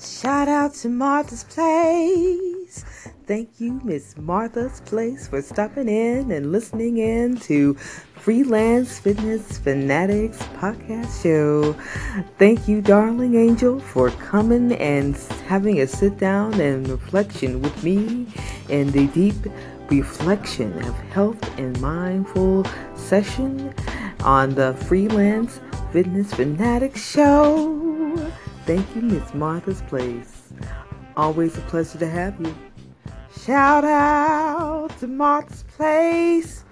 Shout out to Martha's Place. Thank you, Miss Martha's Place, for stopping in and listening in to Freelance Fitness Fanatics podcast show. Thank you, darling angel, for coming and having a sit down and reflection with me in the deep reflection of health and mindful session on the Freelance Fitness Fanatics show. Thank you, Miss Martha's Place. Always a pleasure to have you. Shout out to Martha's Place.